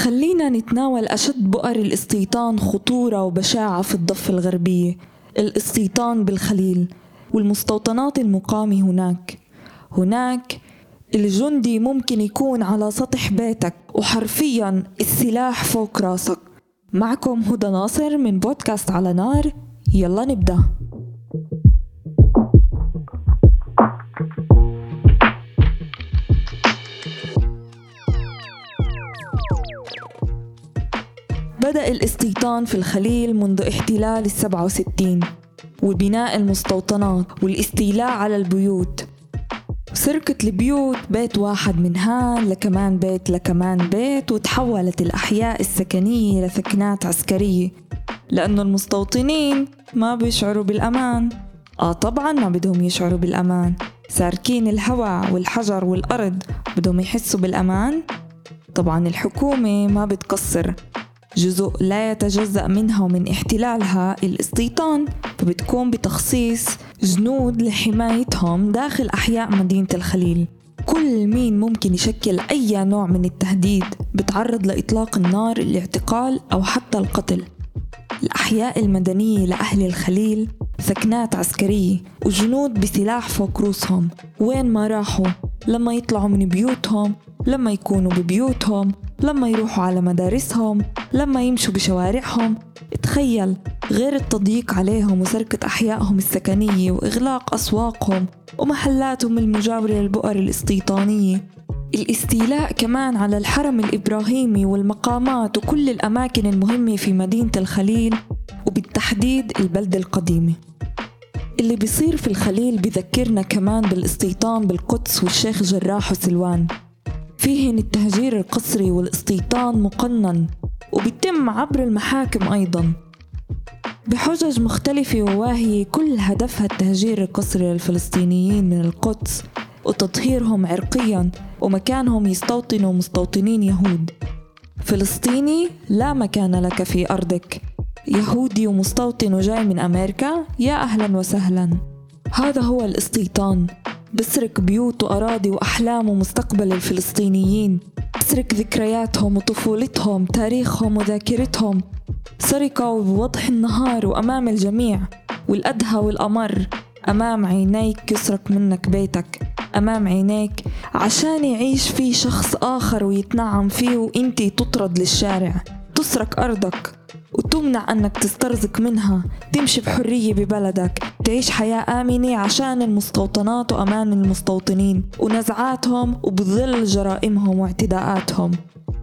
خلينا نتناول أشد بؤر الاستيطان خطورة وبشاعة في الضفة الغربية الاستيطان بالخليل والمستوطنات المقامة هناك. هناك الجندي ممكن يكون على سطح بيتك وحرفيا السلاح فوق راسك. معكم هدى ناصر من بودكاست على نار يلا نبدأ. بدأ الاستيطان في الخليل منذ احتلال السبعة وستين وبناء المستوطنات والاستيلاء على البيوت. سرقت البيوت بيت واحد من هان لكمان بيت لكمان بيت وتحولت الأحياء السكنية لثكنات عسكرية لأنه المستوطنين ما بيشعروا بالأمان. آه طبعا ما بدهم يشعروا بالأمان. ساركين الهواء والحجر والأرض بدهم يحسوا بالأمان؟ طبعا الحكومة ما بتقصر. جزء لا يتجزأ منها ومن احتلالها الاستيطان فبتكون بتخصيص جنود لحمايتهم داخل أحياء مدينة الخليل. كل مين ممكن يشكل أي نوع من التهديد بتعرض لإطلاق النار الاعتقال أو حتى القتل. الأحياء المدنية لأهل الخليل سكنات عسكرية وجنود بسلاح فوق روسهم وين ما راحوا لما يطلعوا من بيوتهم لما يكونوا ببيوتهم لما يروحوا على مدارسهم لما يمشوا بشوارعهم تخيل غير التضييق عليهم وسرقة أحيائهم السكنية وإغلاق أسواقهم ومحلاتهم المجاورة للبؤر الاستيطانية الاستيلاء كمان على الحرم الإبراهيمي والمقامات وكل الأماكن المهمة في مدينة الخليل وبالتحديد البلدة القديمة. اللي بيصير في الخليل بذكرنا كمان بالاستيطان بالقدس والشيخ جراح وسلوان فيهن التهجير القسري والاستيطان مقنن وبيتم عبر المحاكم أيضا. بحجج مختلفة وواهية كل هدفها التهجير القسري للفلسطينيين من القدس وتطهيرهم عرقيا ومكانهم يستوطنوا مستوطنين يهود. فلسطيني لا مكان لك في أرضك. يهودي ومستوطن وجاي من أمريكا يا أهلا وسهلا. هذا هو الاستيطان. بسرق بيوت وأراضي وأحلام ومستقبل الفلسطينيين. بسرق ذكرياتهم وطفولتهم تاريخهم وذاكرتهم. سرقة بوضح النهار وأمام الجميع. والأدهى والأمر أمام عينيك يسرق منك بيتك. أمام عينيك عشان يعيش فيه شخص آخر ويتنعم فيه وإنتي تطرد للشارع. تسرق أرضك. وتمنع أنك تسترزق منها تمشي بحرية ببلدك تعيش حياة آمنة عشان المستوطنات وأمان المستوطنين ونزعاتهم وبظل جرائمهم واعتداءاتهم.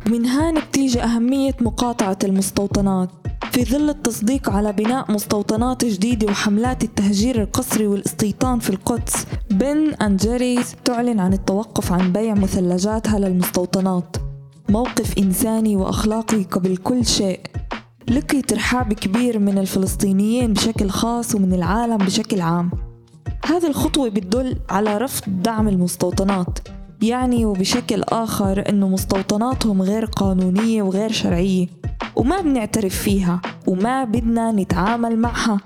من هان بتيجي أهمية مقاطعة المستوطنات. في ظل التصديق على بناء مستوطنات جديدة وحملات التهجير القسري والاستيطان في القدس بن أند تعلن عن التوقف عن بيع مثلجاتها للمستوطنات. موقف إنساني وأخلاقي قبل كل شيء. لقي ترحاب كبير من الفلسطينيين بشكل خاص ومن العالم بشكل عام. هذه الخطوة بتدل على رفض دعم المستوطنات يعني وبشكل آخر إنه مستوطناتهم غير قانونية وغير شرعية وما بنعترف فيها وما بدنا نتعامل معها.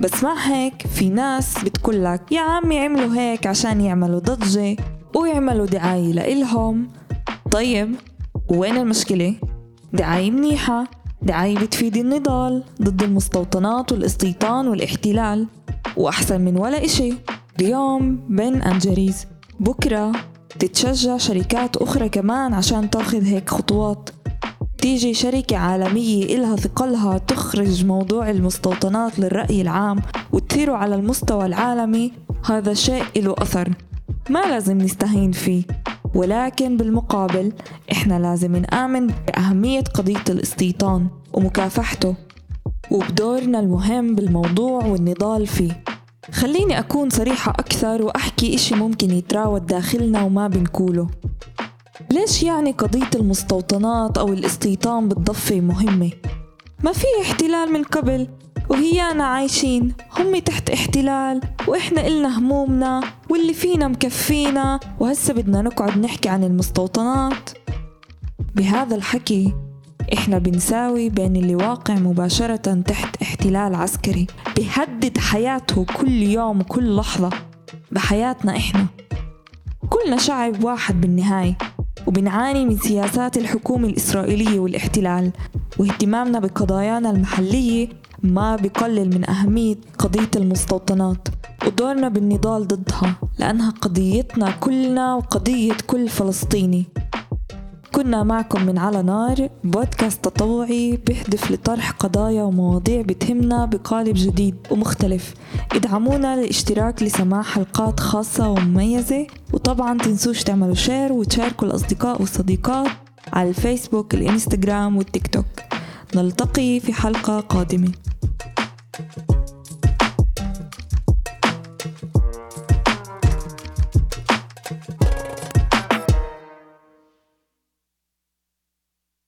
بس مع هيك في ناس بتقولك يا عمي عملوا هيك عشان يعملوا ضجة ويعملوا دعاية لإلهم. طيب وين المشكلة؟ دعاية منيحة. دعاية بتفيد النضال ضد المستوطنات والاستيطان والاحتلال وأحسن من ولا إشي. اليوم بن أنجريز. بكرة تتشجع شركات أخرى كمان عشان تاخذ هيك خطوات. تيجي شركة عالمية إلها ثقلها تخرج موضوع المستوطنات للرأي العام وتثيره على المستوى العالمي هذا شيء له أثر. ما لازم نستهين فيه ولكن بالمقابل إحنا لازم نآمن بأهمية قضية الاستيطان. ومكافحته. وبدورنا المهم بالموضوع والنضال فيه. خليني أكون صريحة أكثر وأحكي إشي ممكن يتراود داخلنا وما بنقوله. ليش يعني قضية المستوطنات أو الاستيطان بالضفة مهمة؟ ما في احتلال من قبل وهيانا عايشين. هم تحت احتلال وإحنا إلنا همومنا واللي فينا مكفينا. وهسا بدنا نقعد نحكي عن المستوطنات. بهذا الحكي إحنا بنساوي بين اللي واقع مباشرة تحت احتلال عسكري. بيهدد حياته كل يوم وكل لحظة بحياتنا إحنا. كلنا شعب واحد بالنهاية وبنعاني من سياسات الحكومة الإسرائيلية والاحتلال واهتمامنا بقضايانا المحلية ما بقلل من أهمية قضية المستوطنات. ودورنا بالنضال ضدها لأنها قضيتنا كلنا وقضية كل فلسطيني. كنا معكم من على نار بودكاست تطوعي بيهدف لطرح قضايا ومواضيع بتهمنا بقالب جديد ومختلف. ادعمونا للاشتراك لسماع حلقات خاصة ومميزة وطبعا تنسوش تعملوا شير وتشاركوا الأصدقاء والصديقات على الفيسبوك الإنستغرام والتيك توك. نلتقي في حلقة قادمة.